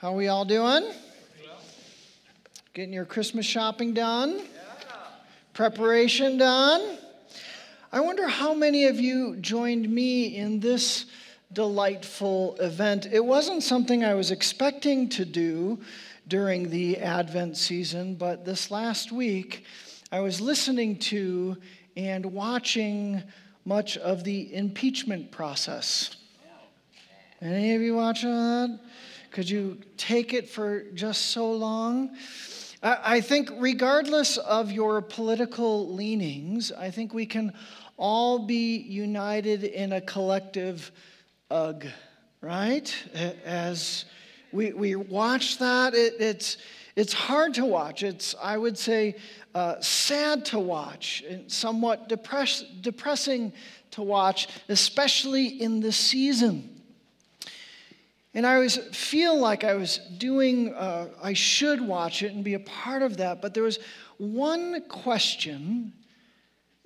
How are we all doing? Getting your Christmas shopping done? Preparation done? I wonder how many of you joined me in this delightful event. It wasn't something I was expecting to do during the Advent season, but this last week I was listening to and watching much of the impeachment process. Any of you watching that? Could you take it for just so long? I think, regardless of your political leanings, I think we can all be united in a collective ugh, right? As we, we watch that, it, it's, it's hard to watch. It's, I would say, uh, sad to watch, and somewhat depress, depressing to watch, especially in the season. And I always feel like I was doing, uh, I should watch it and be a part of that. But there was one question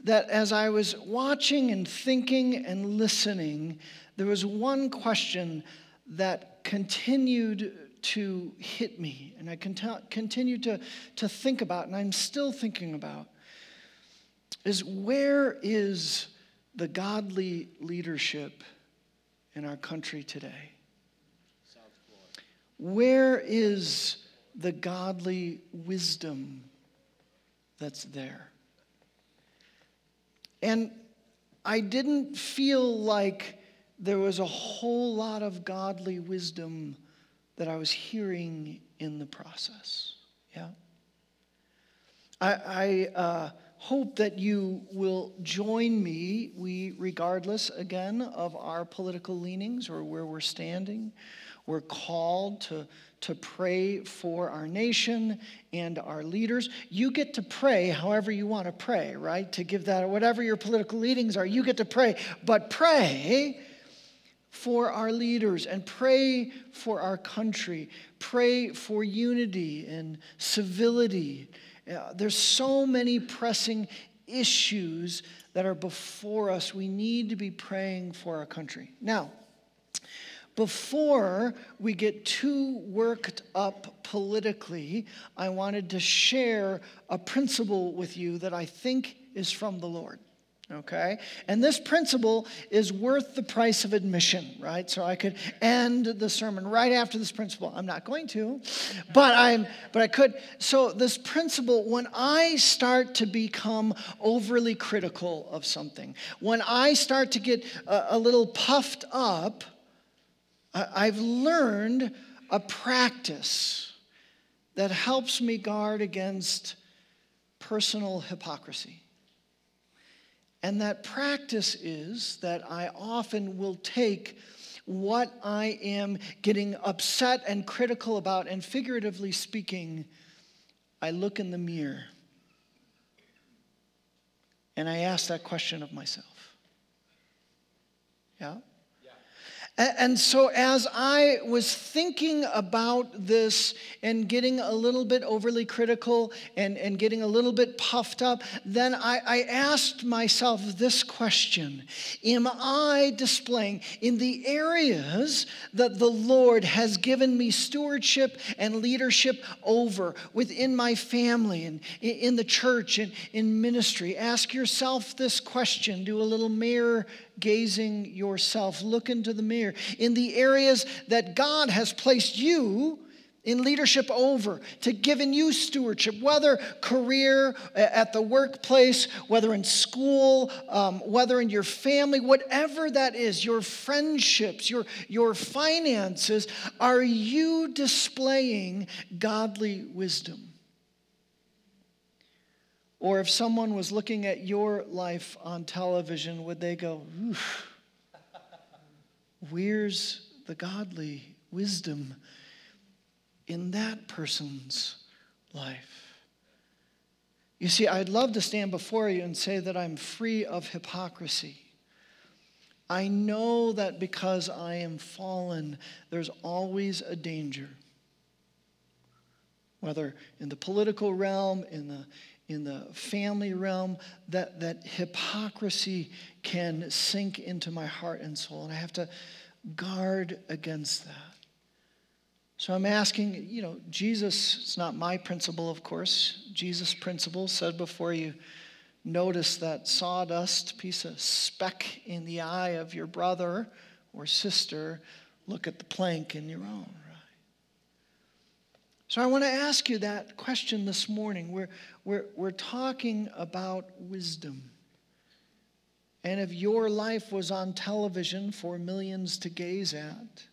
that as I was watching and thinking and listening, there was one question that continued to hit me and I cont- continued to, to think about, and I'm still thinking about, is where is the godly leadership in our country today? Where is the godly wisdom that's there? And I didn't feel like there was a whole lot of godly wisdom that I was hearing in the process. Yeah? I, I uh, hope that you will join me, we, regardless again of our political leanings or where we're standing we're called to, to pray for our nation and our leaders. You get to pray however you want to pray, right? To give that, whatever your political leanings are, you get to pray. But pray for our leaders and pray for our country. Pray for unity and civility. There's so many pressing issues that are before us. We need to be praying for our country. Now, before we get too worked up politically, I wanted to share a principle with you that I think is from the Lord. Okay? And this principle is worth the price of admission, right? So I could end the sermon right after this principle. I'm not going to, but I'm but I could. So this principle when I start to become overly critical of something, when I start to get a, a little puffed up, I've learned a practice that helps me guard against personal hypocrisy. And that practice is that I often will take what I am getting upset and critical about, and figuratively speaking, I look in the mirror and I ask that question of myself. Yeah? And so, as I was thinking about this and getting a little bit overly critical and, and getting a little bit puffed up, then I, I asked myself this question Am I displaying in the areas that the Lord has given me stewardship and leadership over within my family and in the church and in ministry? Ask yourself this question. Do a little mirror gazing yourself. Look into the mirror. In the areas that God has placed you in leadership over, to giving you stewardship, whether career at the workplace, whether in school, um, whether in your family, whatever that is, your friendships, your, your finances, are you displaying godly wisdom? Or if someone was looking at your life on television, would they go, where's the godly wisdom in that person's life? You see, I'd love to stand before you and say that I'm free of hypocrisy. I know that because I am fallen, there's always a danger. Whether in the political realm, in the in the family realm, that, that hypocrisy can sink into my heart and soul. And I have to guard against that. So I'm asking, you know, Jesus, it's not my principle, of course. Jesus' principle said before you notice that sawdust piece of speck in the eye of your brother or sister, look at the plank in your own. So I want to ask you that question this morning. We're, we're, we're talking about wisdom. And if your life was on television for millions to gaze at,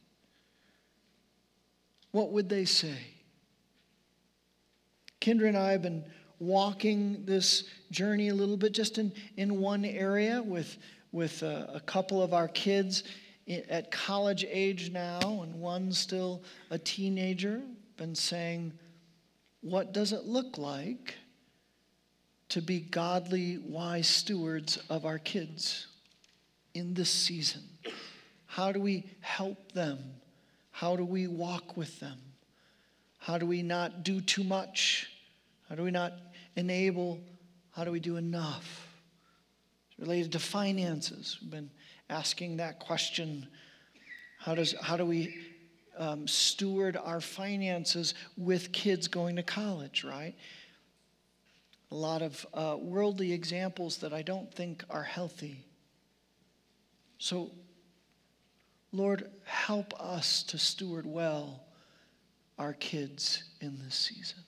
what would they say? Kendra and I have been walking this journey a little bit just in, in one area with, with a, a couple of our kids at college age now, and one still a teenager been saying, what does it look like to be godly, wise stewards of our kids in this season? How do we help them? How do we walk with them? How do we not do too much? How do we not enable? How do we do enough? It's related to finances. We've been asking that question. How, does, how do we um, steward our finances with kids going to college, right? A lot of uh, worldly examples that I don't think are healthy. So, Lord, help us to steward well our kids in this season.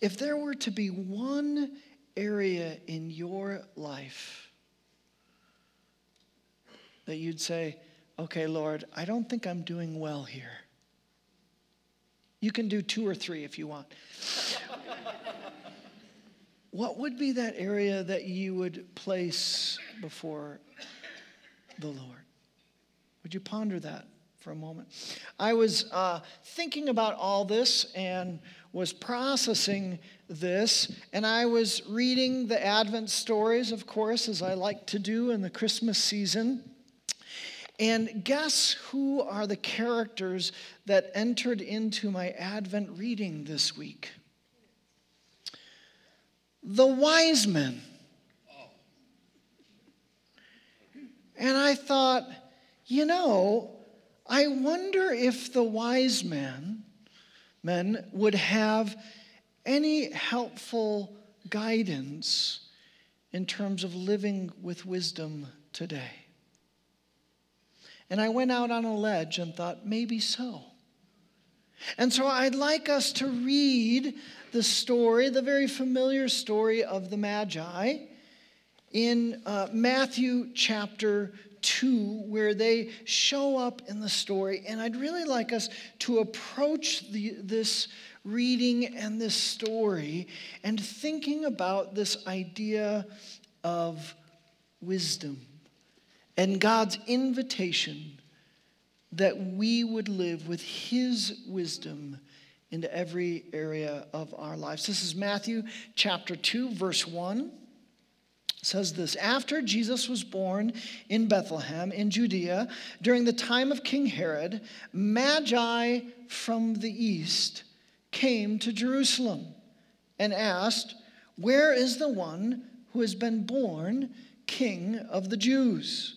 If there were to be one area in your life that you'd say, okay, Lord, I don't think I'm doing well here. You can do two or three if you want. what would be that area that you would place before the Lord? Would you ponder that for a moment? I was uh, thinking about all this and was processing this, and I was reading the Advent stories, of course, as I like to do in the Christmas season. And guess who are the characters that entered into my Advent reading this week? The wise men. And I thought, you know, I wonder if the wise men, men would have any helpful guidance in terms of living with wisdom today. And I went out on a ledge and thought, maybe so. And so I'd like us to read the story, the very familiar story of the Magi in uh, Matthew chapter 2, where they show up in the story. And I'd really like us to approach the, this reading and this story and thinking about this idea of wisdom and God's invitation that we would live with His wisdom into every area of our lives. This is Matthew chapter 2, verse 1. It says this After Jesus was born in Bethlehem in Judea during the time of King Herod, Magi from the east came to Jerusalem and asked, Where is the one who has been born King of the Jews?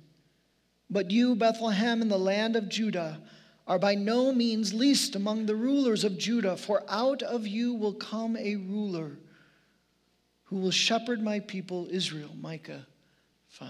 But you, Bethlehem, in the land of Judah, are by no means least among the rulers of Judah, for out of you will come a ruler who will shepherd my people Israel. Micah 5.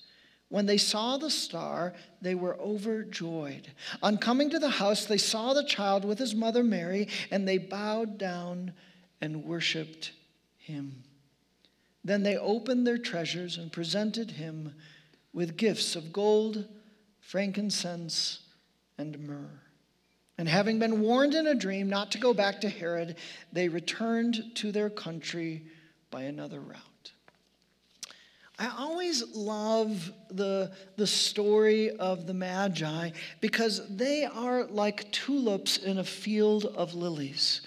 When they saw the star, they were overjoyed. On coming to the house, they saw the child with his mother Mary, and they bowed down and worshiped him. Then they opened their treasures and presented him with gifts of gold, frankincense, and myrrh. And having been warned in a dream not to go back to Herod, they returned to their country by another route. I always love the, the story of the Magi because they are like tulips in a field of lilies.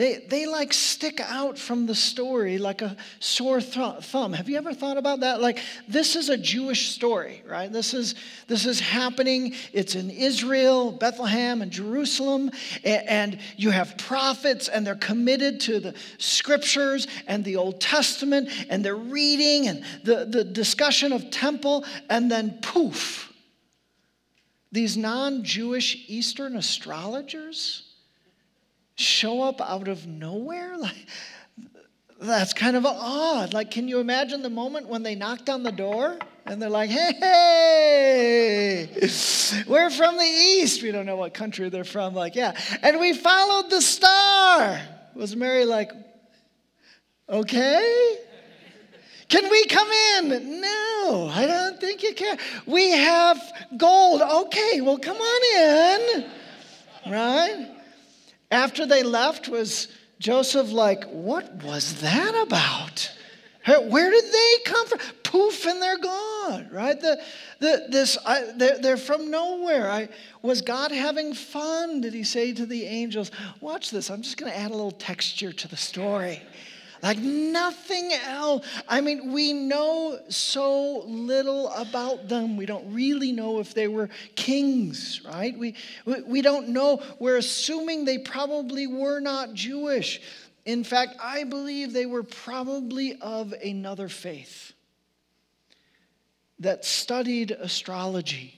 They, they like stick out from the story like a sore th- thumb. Have you ever thought about that? Like, this is a Jewish story, right? This is, this is happening. It's in Israel, Bethlehem, and Jerusalem. And, and you have prophets, and they're committed to the scriptures and the Old Testament, and they're reading and the, the discussion of temple, and then poof, these non Jewish Eastern astrologers show up out of nowhere? Like, that's kind of odd. Like, can you imagine the moment when they knocked on the door and they're like, hey, we're from the East. We don't know what country they're from. Like, yeah. And we followed the star. Was Mary like, okay? Can we come in? No, I don't think you can. We have gold. Okay, well, come on in. Right? After they left, was Joseph like, what was that about? Where did they come from? Poof, and they're gone, right? The, the, this, I, they're, they're from nowhere. I, was God having fun? Did he say to the angels, Watch this, I'm just going to add a little texture to the story? Like nothing else. I mean, we know so little about them. We don't really know if they were kings, right? We, we, we don't know. We're assuming they probably were not Jewish. In fact, I believe they were probably of another faith that studied astrology.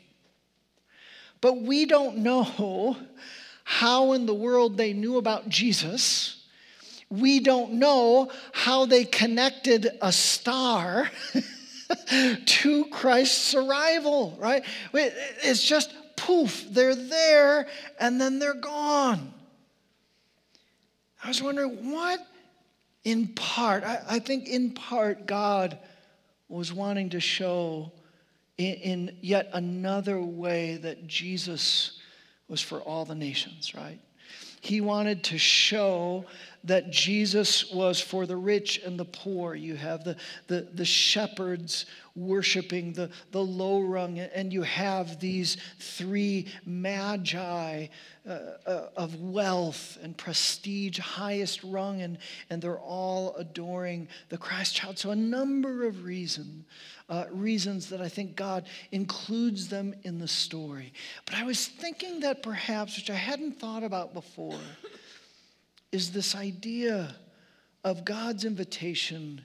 But we don't know how in the world they knew about Jesus we don't know how they connected a star to Christ's arrival, right? It's just poof, they're there and then they're gone. I was wondering what, in part, I, I think in part, God was wanting to show in, in yet another way that Jesus was for all the nations, right? He wanted to show that Jesus was for the rich and the poor. You have the, the, the shepherds worshiping the, the low rung, and you have these three magi uh, uh, of wealth and prestige, highest rung, and, and they're all adoring the Christ child. So, a number of reasons. Uh, reasons that I think God includes them in the story. But I was thinking that perhaps, which I hadn't thought about before, is this idea of God's invitation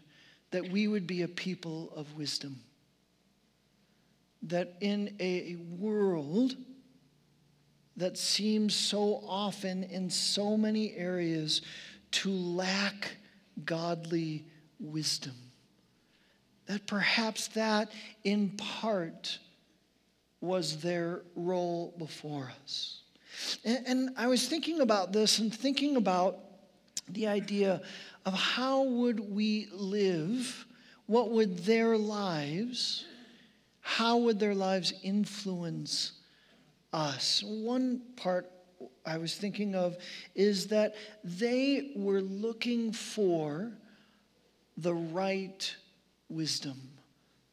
that we would be a people of wisdom. That in a world that seems so often in so many areas to lack godly wisdom, that perhaps that in part was their role before us. And, and I was thinking about this and thinking about the idea of how would we live, what would their lives, how would their lives influence us? One part I was thinking of is that they were looking for the right wisdom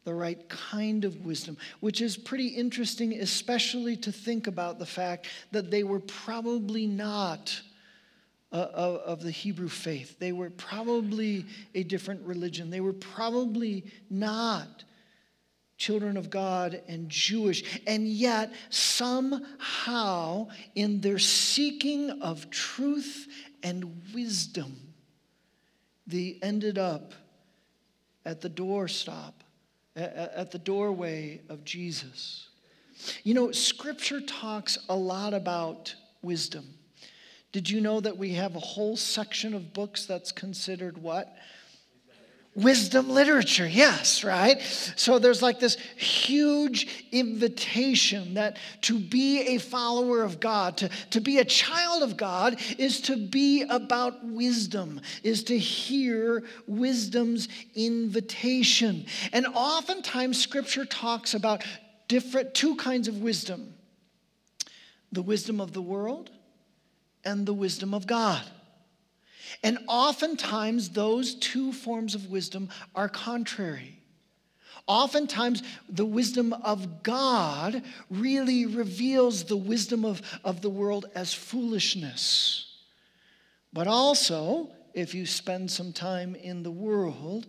the right kind of wisdom, which is pretty interesting, especially to think about the fact that they were probably not uh, of, of the Hebrew faith. They were probably a different religion. They were probably not children of God and Jewish. And yet, somehow, in their seeking of truth and wisdom, they ended up at the doorstop at the doorway of Jesus. You know, Scripture talks a lot about wisdom. Did you know that we have a whole section of books that's considered what? Wisdom literature, yes, right? So there's like this huge invitation that to be a follower of God, to, to be a child of God, is to be about wisdom, is to hear wisdom's invitation. And oftentimes scripture talks about different two kinds of wisdom the wisdom of the world and the wisdom of God. And oftentimes, those two forms of wisdom are contrary. Oftentimes, the wisdom of God really reveals the wisdom of, of the world as foolishness. But also, if you spend some time in the world,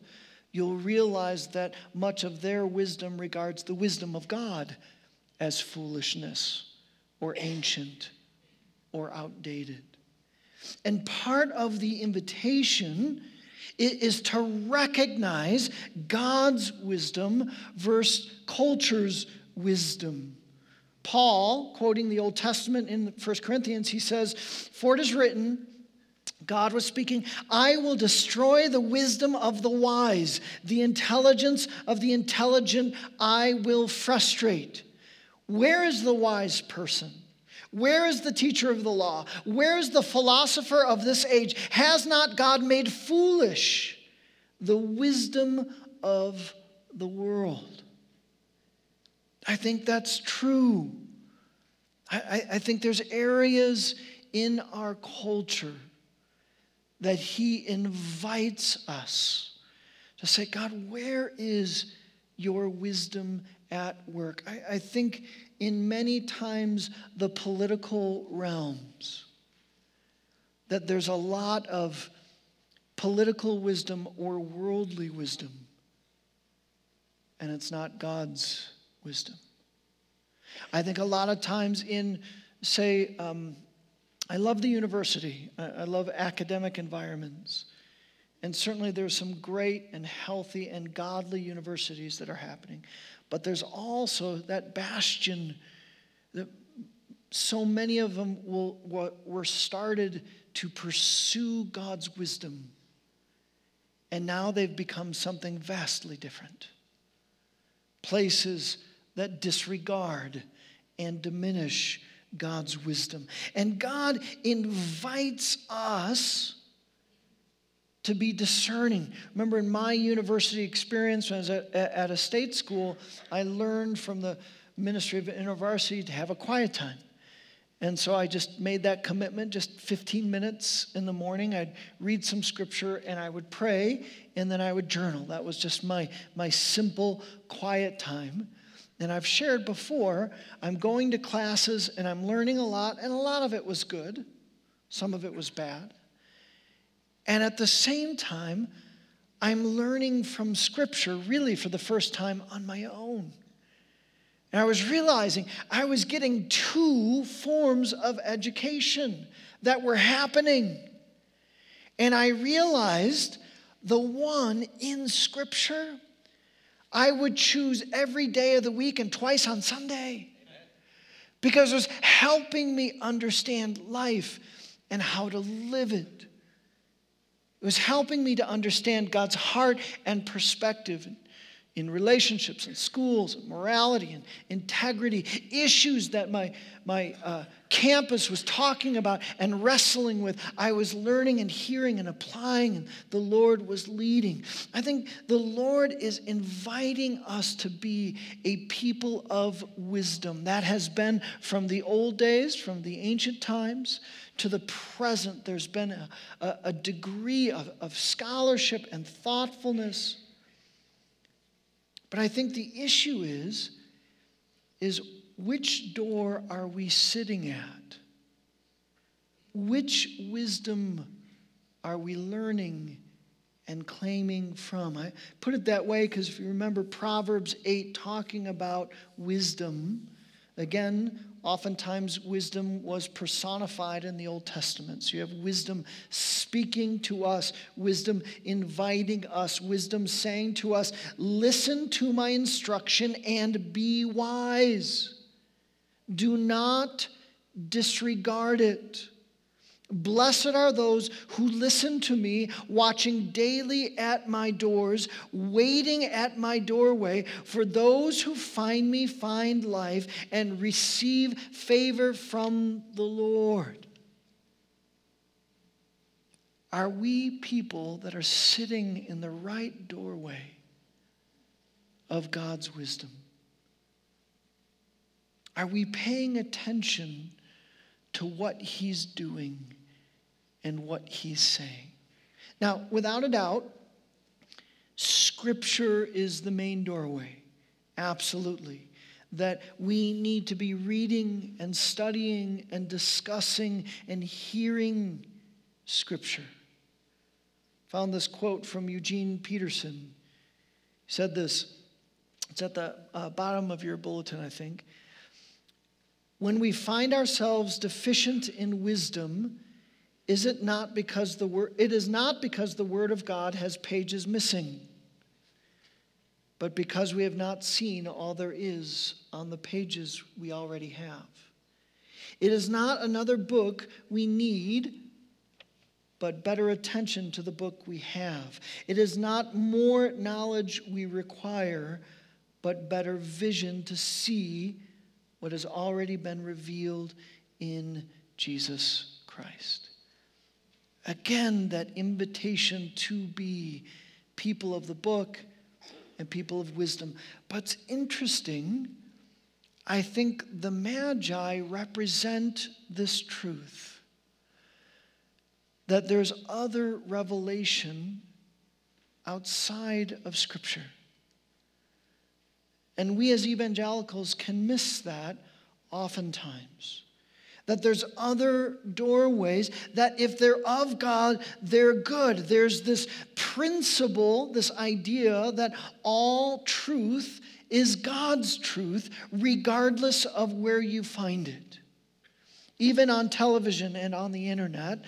you'll realize that much of their wisdom regards the wisdom of God as foolishness or ancient or outdated. And part of the invitation is to recognize God's wisdom versus culture's wisdom. Paul, quoting the Old Testament in 1 Corinthians, he says, For it is written, God was speaking, I will destroy the wisdom of the wise, the intelligence of the intelligent I will frustrate. Where is the wise person? Where is the teacher of the law? Where is the philosopher of this age? Has not God made foolish the wisdom of the world? I think that's true. I, I, think there's areas in our culture that He invites us to say, God, where is your wisdom at work? I, I think in many times the political realms. That there's a lot of political wisdom or worldly wisdom, and it's not God's wisdom. I think a lot of times in, say, um, I love the university, I, I love academic environments. And certainly there's some great and healthy and godly universities that are happening. But there's also that bastion that so many of them will, were started to pursue God's wisdom. And now they've become something vastly different. Places that disregard and diminish God's wisdom. And God invites us to be discerning. Remember, in my university experience, when I was at, at a state school, I learned from the Ministry of InterVarsity to have a quiet time. And so I just made that commitment, just 15 minutes in the morning. I'd read some scripture and I would pray and then I would journal. That was just my, my simple, quiet time. And I've shared before, I'm going to classes and I'm learning a lot, and a lot of it was good, some of it was bad. And at the same time, I'm learning from Scripture really for the first time on my own. And I was realizing I was getting two forms of education that were happening. And I realized the one in Scripture I would choose every day of the week and twice on Sunday because it was helping me understand life and how to live it. It was helping me to understand God's heart and perspective in relationships and schools, and morality and integrity, issues that my, my uh, campus was talking about and wrestling with. I was learning and hearing and applying, and the Lord was leading. I think the Lord is inviting us to be a people of wisdom. That has been from the old days, from the ancient times to the present, there's been a, a, a degree of, of scholarship and thoughtfulness. But I think the issue is, is which door are we sitting at? Which wisdom are we learning and claiming from? I put it that way because if you remember Proverbs 8 talking about wisdom, again, Oftentimes, wisdom was personified in the Old Testament. So you have wisdom speaking to us, wisdom inviting us, wisdom saying to us, Listen to my instruction and be wise. Do not disregard it. Blessed are those who listen to me, watching daily at my doors, waiting at my doorway. For those who find me find life and receive favor from the Lord. Are we people that are sitting in the right doorway of God's wisdom? Are we paying attention to what He's doing? And what he's saying. Now, without a doubt, Scripture is the main doorway. Absolutely. That we need to be reading and studying and discussing and hearing Scripture. Found this quote from Eugene Peterson. He said this, it's at the uh, bottom of your bulletin, I think. When we find ourselves deficient in wisdom, is it not because the word it is not because the word of God has pages missing, but because we have not seen all there is on the pages we already have. It is not another book we need, but better attention to the book we have. It is not more knowledge we require, but better vision to see what has already been revealed in Jesus Christ. Again, that invitation to be people of the book and people of wisdom. But it's interesting, I think the Magi represent this truth that there's other revelation outside of Scripture. And we as evangelicals can miss that oftentimes that there's other doorways, that if they're of God, they're good. There's this principle, this idea that all truth is God's truth, regardless of where you find it. Even on television and on the internet,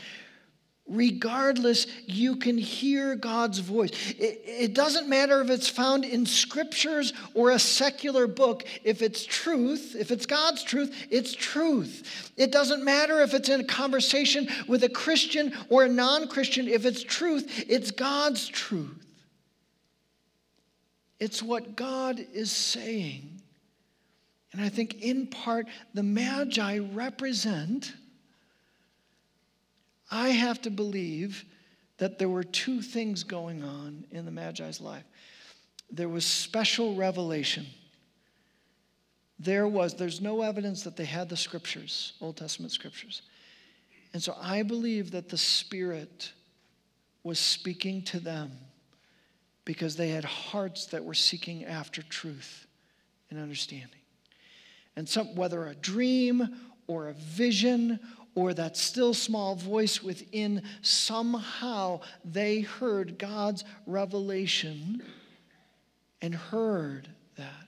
Regardless, you can hear God's voice. It, it, doesn't matter if it's found in scriptures or a secular book. If it's truth, if it's God's truth, it's truth. It doesn't matter if it's in a conversation with a Christian or a non Christian. If it's truth, it's God's truth. It's what God is saying. And I think in part, the Magi represent I have to believe that there were two things going on in the Magi's life. There was special revelation. There was, there's no evidence that they had the scriptures, Old Testament scriptures. And so I believe that the Spirit was speaking to them because they had hearts that were seeking after truth and understanding. And some, whether a dream or a vision or that still small voice within, somehow they heard God's revelation and heard that.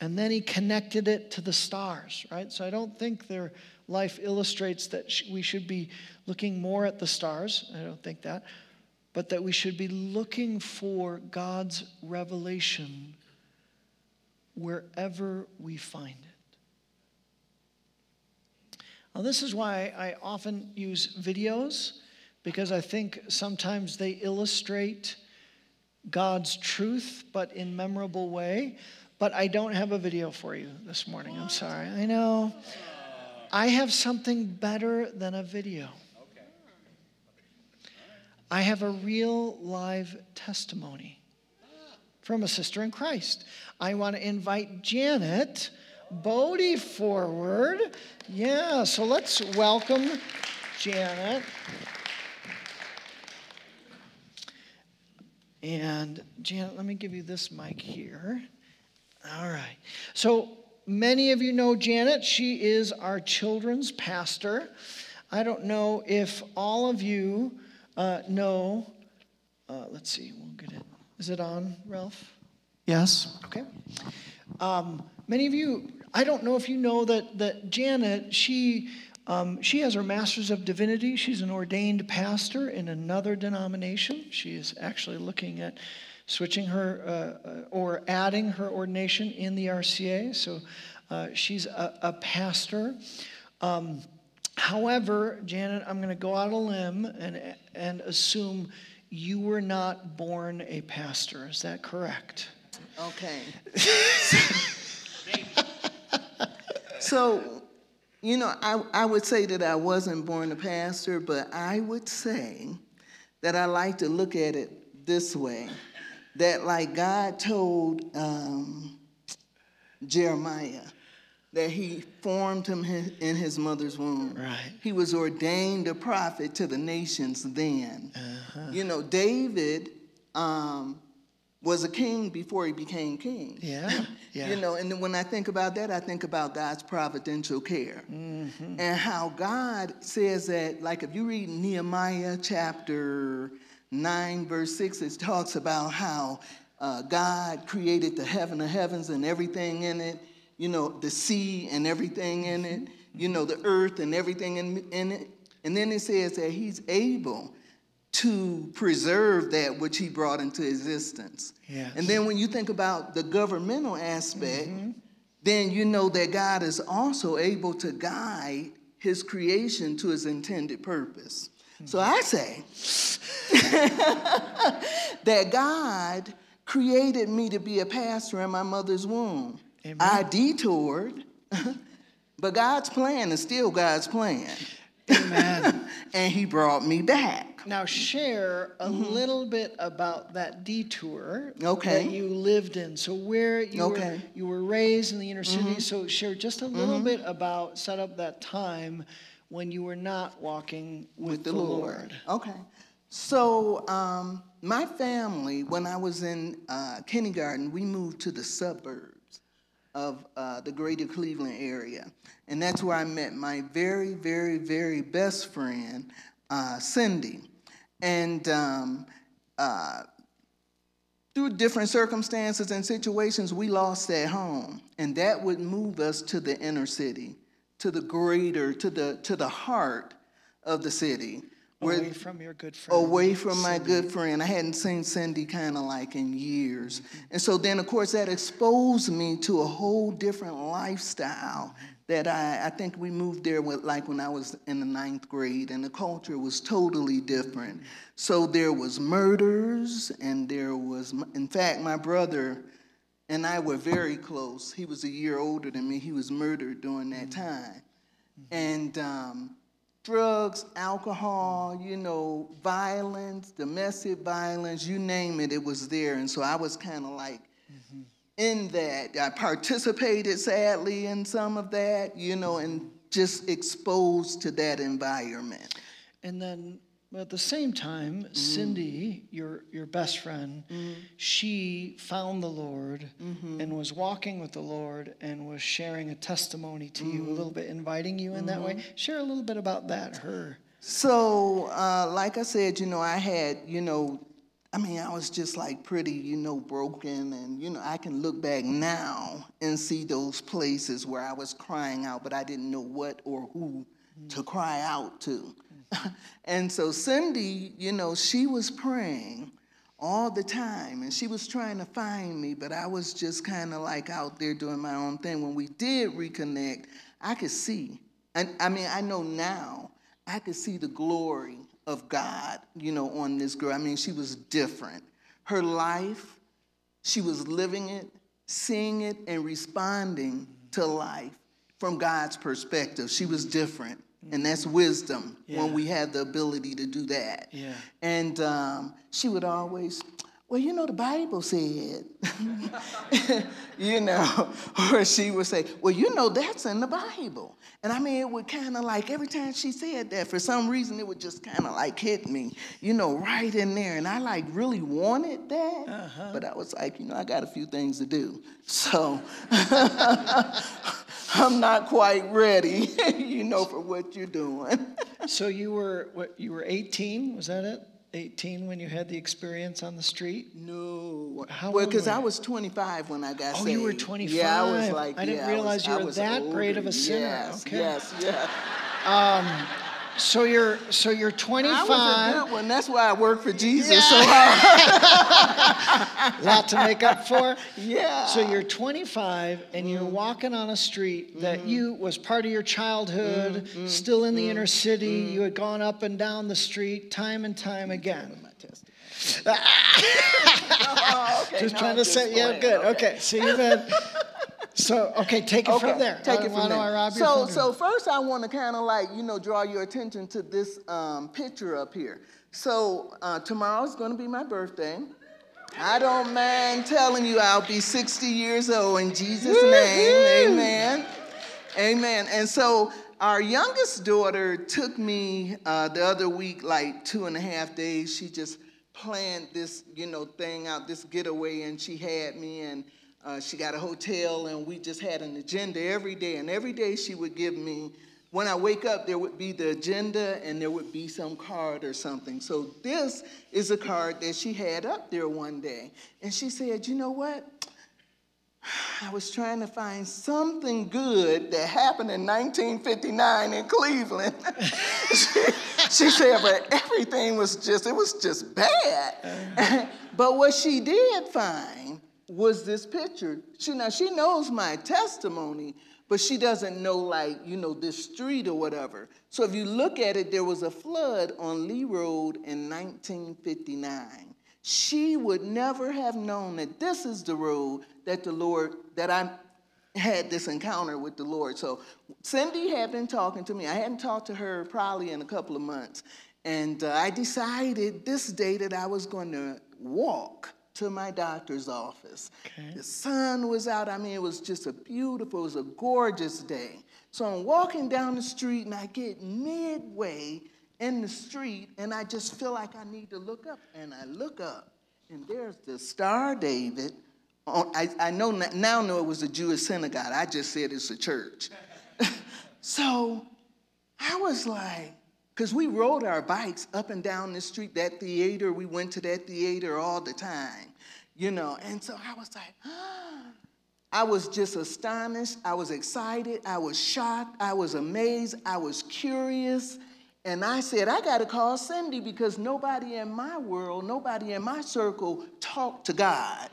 And then he connected it to the stars, right? So I don't think their life illustrates that we should be looking more at the stars. I don't think that. But that we should be looking for God's revelation wherever we find it. Now, this is why I often use videos, because I think sometimes they illustrate God's truth, but in memorable way. But I don't have a video for you this morning. I'm sorry. I know. I have something better than a video. I have a real live testimony from a sister in Christ. I want to invite Janet Bodie forward. Yeah, so let's welcome Janet. And Janet, let me give you this mic here. All right. So many of you know Janet. She is our children's pastor. I don't know if all of you uh, know. Uh, let's see, we'll get it. Is it on, Ralph? Yes? Okay. Um, many of you I don't know if you know that, that Janet, she, um, she has her Master's of Divinity. She's an ordained pastor in another denomination. She is actually looking at switching her uh, uh or adding her ordination in the RCA. So uh, she's a, a pastor. Um, However, Janet, I'm going to go out a limb and, and assume you were not born a pastor. Is that correct? Okay. so, you know, I, I would say that I wasn't born a pastor, but I would say that I like to look at it this way that, like God told um, Jeremiah, that he formed him in his mother's womb. Right. He was ordained a prophet to the nations then. Uh-huh. You know, David um, was a king before he became king. Yeah. yeah. you know, and when I think about that, I think about God's providential care mm-hmm. and how God says that, like if you read Nehemiah chapter 9, verse 6, it talks about how uh, God created the heaven of heavens and everything in it you know, the sea and everything in it, you know, the earth and everything in, in it. And then it says that he's able to preserve that which he brought into existence. Yes. And then when you think about the governmental aspect, mm-hmm. then you know that God is also able to guide his creation to his intended purpose. Mm-hmm. So I say that God created me to be a pastor in my mother's womb. Amen. I detoured, but God's plan is still God's plan. Amen. and He brought me back. Now, share a mm-hmm. little bit about that detour okay. that you lived in. So, where you, okay. were, you were raised in the inner city. Mm-hmm. So, share just a little mm-hmm. bit about set up that time when you were not walking with, with the, the Lord. Lord. Okay. So, um, my family, when I was in uh, kindergarten, we moved to the suburbs of uh, the greater Cleveland area. And that's where I met my very, very, very best friend, uh, Cindy. And um, uh, through different circumstances and situations, we lost that home. And that would move us to the inner city, to the greater, to the, to the heart of the city. Away from your good friend. Away from my good friend. I hadn't seen Cindy kind of like in years. And so then, of course, that exposed me to a whole different lifestyle that I, I think we moved there with, like when I was in the ninth grade, and the culture was totally different. So there was murders, and there was, in fact, my brother and I were very close. He was a year older than me. He was murdered during that mm-hmm. time. And um, drugs, alcohol, you know, violence, domestic violence, you name it, it was there. And so I was kind of like mm-hmm. in that. I participated sadly in some of that, you know, and just exposed to that environment. And then but at the same time, mm-hmm. Cindy, your, your best friend, mm-hmm. she found the Lord mm-hmm. and was walking with the Lord and was sharing a testimony to you a little bit, inviting you in that way. Mm-hmm. Share a little bit about that, her. So, uh, like I said, you know, I had, you know, I mean, I was just like pretty, you know, broken. And, you know, I can look back now and see those places where I was crying out, but I didn't know what or who to cry out to. And so Cindy, you know, she was praying all the time and she was trying to find me, but I was just kind of like out there doing my own thing. When we did reconnect, I could see. And I mean, I know now, I could see the glory of God, you know, on this girl. I mean, she was different. Her life, she was living it, seeing it, and responding to life from God's perspective. She was different. And that's wisdom yeah. when we have the ability to do that. Yeah. And um, she would always, well, you know, the Bible said, you know, or she would say, well, you know, that's in the Bible. And I mean, it would kind of like every time she said that, for some reason, it would just kind of like hit me, you know, right in there. And I like really wanted that, uh-huh. but I was like, you know, I got a few things to do. So I'm not quite ready, you know, for what you're doing. so you were what? You were 18. Was that it? 18 when you had the experience on the street? No. How well, because I was 25 when I got oh, saved. you were 25. Yeah, I was like. I didn't yeah, realize was, you were that older. great of a sinner. Yes, okay. yes, yes. Um, So you're so you're 25. I was a good one. That's why I work for Jesus yeah. so hard. lot to make up for. Yeah. So you're 25 and mm. you're mm-hmm. walking on a street that mm. you was part of your childhood, mm. still in the inner city. You had gone up and down the street time and time again. oh, okay. Just no, trying to say, yeah, good. Okay. okay. So you've had so okay, take it okay, from there. Take it from there. so so first, I want to kind of like you know draw your attention to this um, picture up here. So uh, tomorrow's going to be my birthday. I don't mind telling you I'll be 60 years old in Jesus' name. Amen. Amen. And so our youngest daughter took me uh, the other week, like two and a half days. She just planned this, you know, thing out, this getaway, and she had me and uh, she got a hotel, and we just had an agenda every day. And every day she would give me, when I wake up, there would be the agenda and there would be some card or something. So this is a card that she had up there one day. And she said, You know what? I was trying to find something good that happened in 1959 in Cleveland. she, she, said, but everything was just, it was just bad. But what she did find was this picture. She now she knows my testimony, but she doesn't know like, you know, this street or whatever. So if you look at it, there was a flood on Lee Road in 1959. She would never have known that this is the road that the Lord, that I had this encounter with the Lord. So Cindy had been talking to me. I hadn't talked to her probably in a couple of months. And uh, I decided this day that I was going to walk to my doctor's office. Okay. The sun was out. I mean, it was just a beautiful, it was a gorgeous day. So I'm walking down the street and I get midway in the street and I just feel like I need to look up. And I look up and there's the Star David. I, I know now know it was a Jewish synagogue. I just said it's a church. so I was like, because we rode our bikes up and down the street, that theater, we went to that theater all the time, you know. And so I was like. I was just astonished. I was excited. I was shocked. I was amazed. I was curious. And I said, I got to call Cindy because nobody in my world, nobody in my circle talked to God.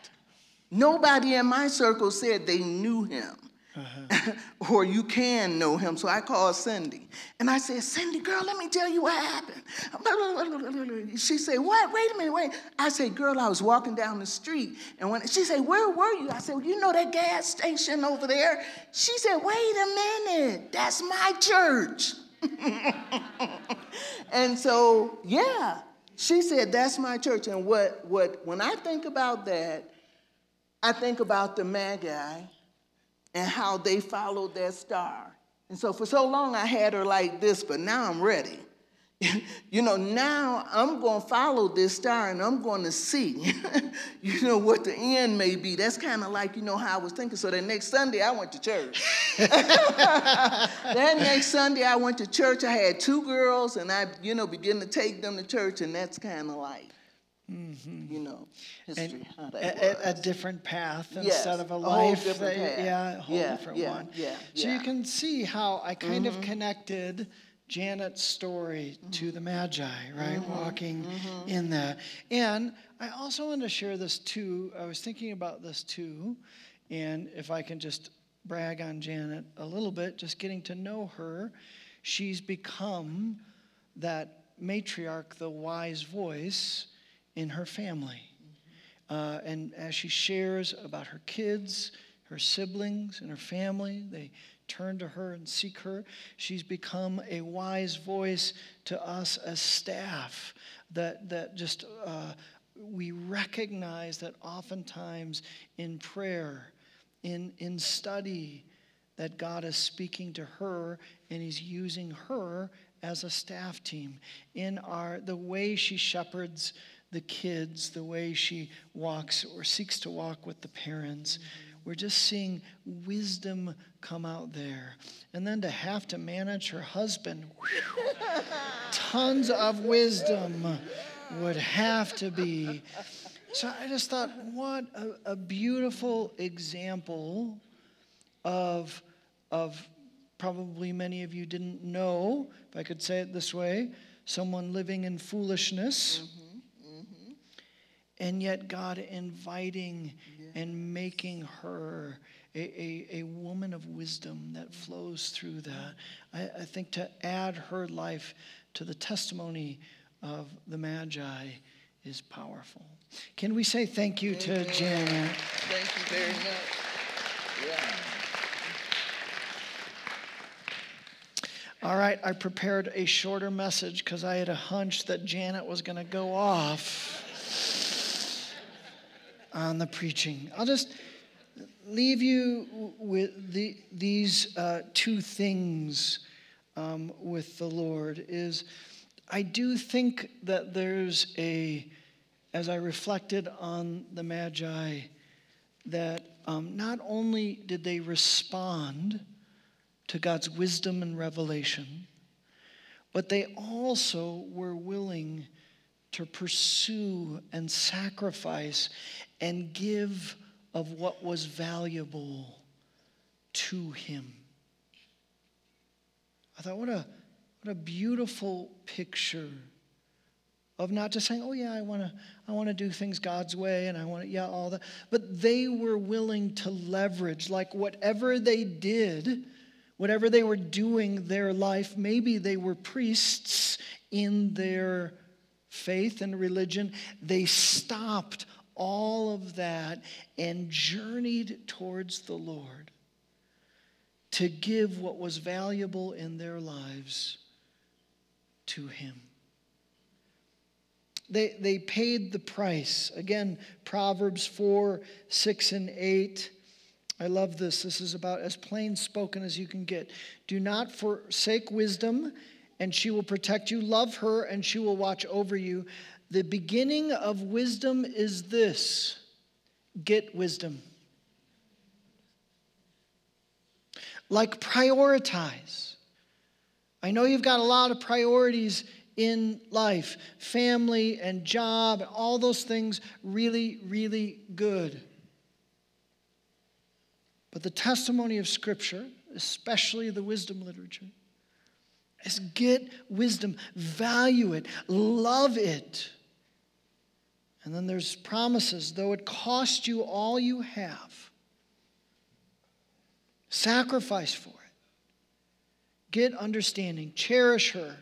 Nobody in my circle said they knew him. Uh-huh. or you can know him. So I called Cindy. And I said, Cindy, girl, let me tell you what happened. She said, What? Wait a minute, wait. I said, Girl, I was walking down the street. And when she said, Where were you? I said, well, You know that gas station over there? She said, Wait a minute. That's my church. and so, yeah, she said, That's my church. And what, what, when I think about that, I think about the Magi and how they followed that star. And so for so long I had her like this, but now I'm ready. you know, now I'm going to follow this star and I'm going to see, you know, what the end may be. That's kind of like, you know, how I was thinking. So that next Sunday I went to church. that next Sunday I went to church. I had two girls and I, you know, began to take them to church, and that's kind of like, Mm-hmm. You know, history. A, a, different path yes. instead of a, a life. That, yeah, a whole yeah, different yeah, one. Yeah, so you can see how I kind mm-hmm. of connected Janet's story mm-hmm. to the Magi, right? Mm-hmm. Walking mm-hmm. in that. And I also want to share this too. I was thinking about this too. And if I can just brag on Janet a little bit, just getting to know her, she's become that matriarch, the wise voice in her family. Uh, and as she shares about her kids, her siblings, and her family, they turn to her and seek her. She's become a wise voice to us as staff that, that just uh, we recognize that oftentimes in prayer, in, in study, that God is speaking to her and He's using her as a staff team in our the way she shepherds the kids, the way she walks or seeks to walk with the parents. We're just seeing wisdom come out there. And then to have to manage her husband, whew, tons of wisdom would have to be. So I just thought, what a, a beautiful example of, of probably many of you didn't know, if I could say it this way, someone living in foolishness. Mm-hmm. And yet, God inviting yeah. and making her a, a, a, woman of wisdom that flows through that. I, I think to add her life to the testimony of the Magi is powerful. Can we say thank you to Janet? Thank you very much. Yeah. All right, I prepared a shorter message because I had a hunch that Janet was going to go off on the preaching. I'll just leave you with the, these uh, two things um, with the Lord is I do think that there's a, as I reflected on the Magi, that um, not only did they respond to God's wisdom and revelation, but they also were willing to pursue and sacrifice and give of what was valuable to him. I thought, what a, what a beautiful picture of not just saying, oh, yeah, I want to I wanna do things God's way and I want to, yeah, all that. But they were willing to leverage, like whatever they did, whatever they were doing their life, maybe they were priests in their faith and religion, they stopped all of that and journeyed towards the Lord to give what was valuable in their lives to Him. They, they paid the price. Again, Proverbs 4, 6, and 8. I love this. This is about as plain spoken as you can get. Do not forsake wisdom, and she will protect you. Love her, and she will watch over you. The beginning of wisdom is this get wisdom. Like prioritize. I know you've got a lot of priorities in life family and job, all those things really, really good. But the testimony of Scripture, especially the wisdom literature, is get wisdom, value it, love it. And then there's promises, though it cost you all you have, sacrifice for it. Get understanding, cherish her,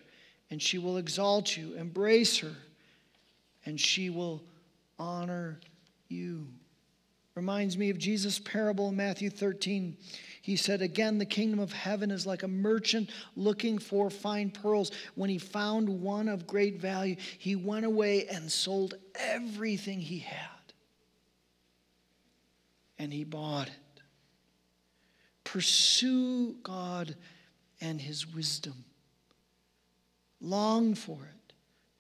and she will exalt you. Embrace her, and she will honor you. Reminds me of Jesus' parable in Matthew 13. He said, Again, the kingdom of heaven is like a merchant looking for fine pearls. When he found one of great value, he went away and sold everything he had. And he bought it. Pursue God and his wisdom. Long for it.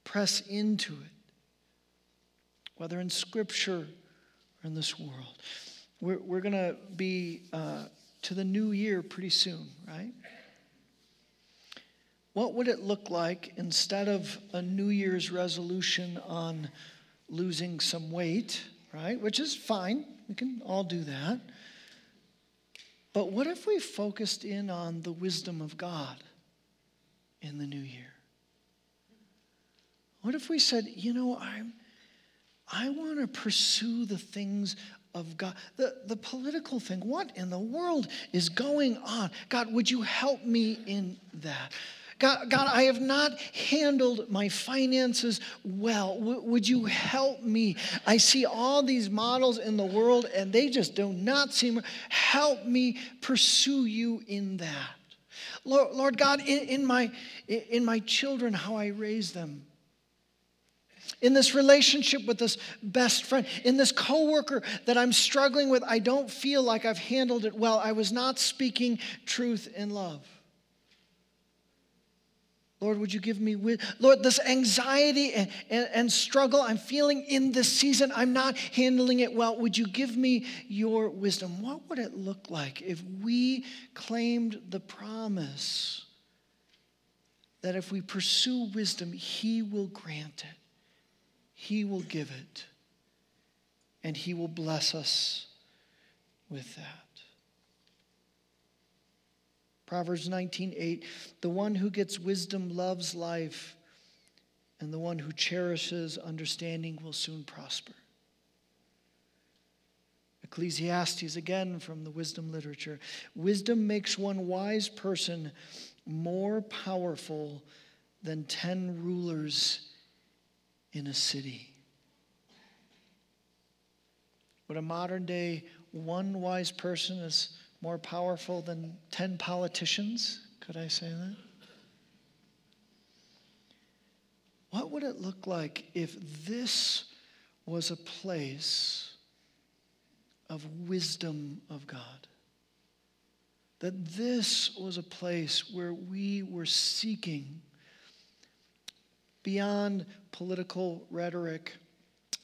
Press into it. Whether in Scripture or in this world. We're, we're going to be uh, to the new year pretty soon, right? What would it look like instead of a New Year's resolution on losing some weight, right? Which is fine, we can all do that. But what if we focused in on the wisdom of God in the new year? What if we said, you know, I'm, I want to pursue the things of God. The, the political thing, what in the world is going on? God, would you help me in that? God, God, I have not handled my finances well. W- would you help me? I see all these models in the world and they just do not seem. Help me pursue you in that. Lord, Lord God, in, in, my, in my children, how I raise them in this relationship with this best friend, in this coworker that I'm struggling with, I don't feel like I've handled it well. I was not speaking truth in love. Lord, would you give me, Lord, this anxiety and, and, and, struggle I'm feeling in this season, I'm not handling it well. Would you give me your wisdom? What would it look like if we claimed the promise that if we pursue wisdom, He will grant it? He will give it, and He will bless us with that. Proverbs 19:8 The one who gets wisdom loves life, and the one who cherishes understanding will soon prosper. Ecclesiastes, again from the wisdom literature. Wisdom makes one wise person more powerful than 10 rulers in a city. But a modern day one wise person is more powerful than 10 politicians. Could I say that? What would it look like if this was a place of wisdom of God? That this was a place where we were seeking beyond political rhetoric,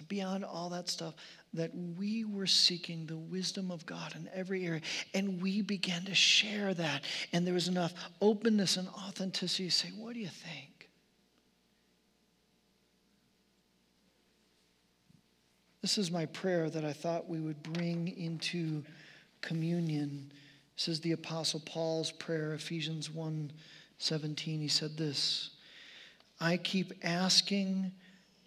beyond all that stuff, that we were seeking the wisdom of God in every area, and we began to share that. And there was enough openness and authenticity to say, What do you think? This is my prayer that I thought we would bring into communion. This is the Apostle Paul's prayer, Ephesians 1 17. He said this I keep asking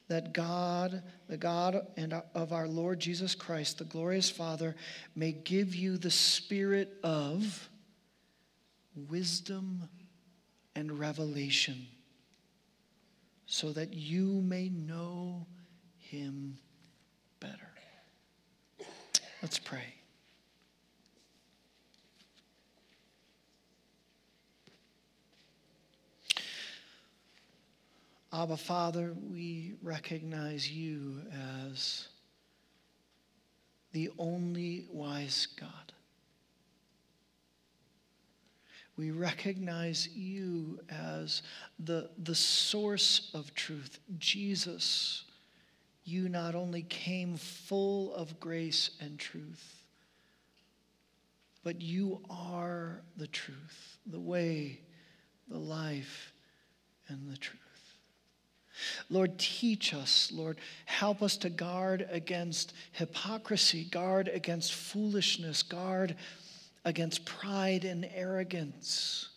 that God, the God and of our Lord Jesus Christ, the glorious Father, may give you the spirit of wisdom and revelation so that you may know him better. Let's pray. Abba, Father, we recognize you as the only wise God. We recognize you as the, the source of truth. Jesus, you not only came full of grace and truth, but you are the truth, the way, the life, and the truth. Lord, teach us, Lord. Help us to guard against hypocrisy, guard against foolishness, guard against pride and arrogance.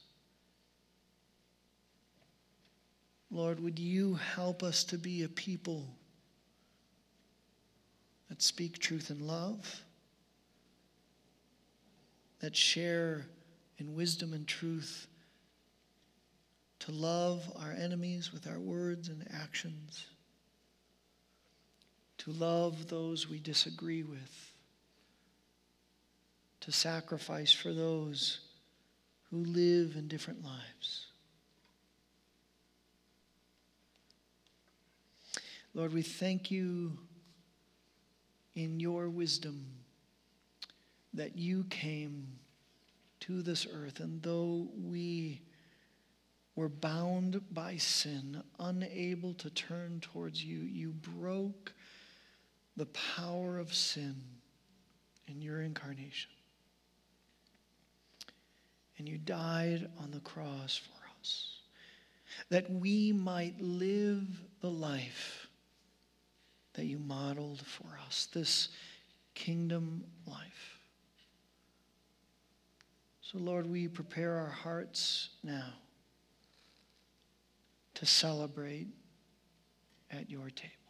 Lord, would you help us to be a people that speak truth in love, that share in wisdom and truth to love our enemies with our words and actions, to love those we disagree with, to sacrifice for those who live in different lives. Lord, we thank you in your wisdom that you came to this earth, and though we were bound by sin, unable to turn towards you, you broke the power of sin in your incarnation. And you died on the cross for us, that we might live the life that you modeled for us, this kingdom life. So, Lord, we prepare our hearts now to celebrate at your table.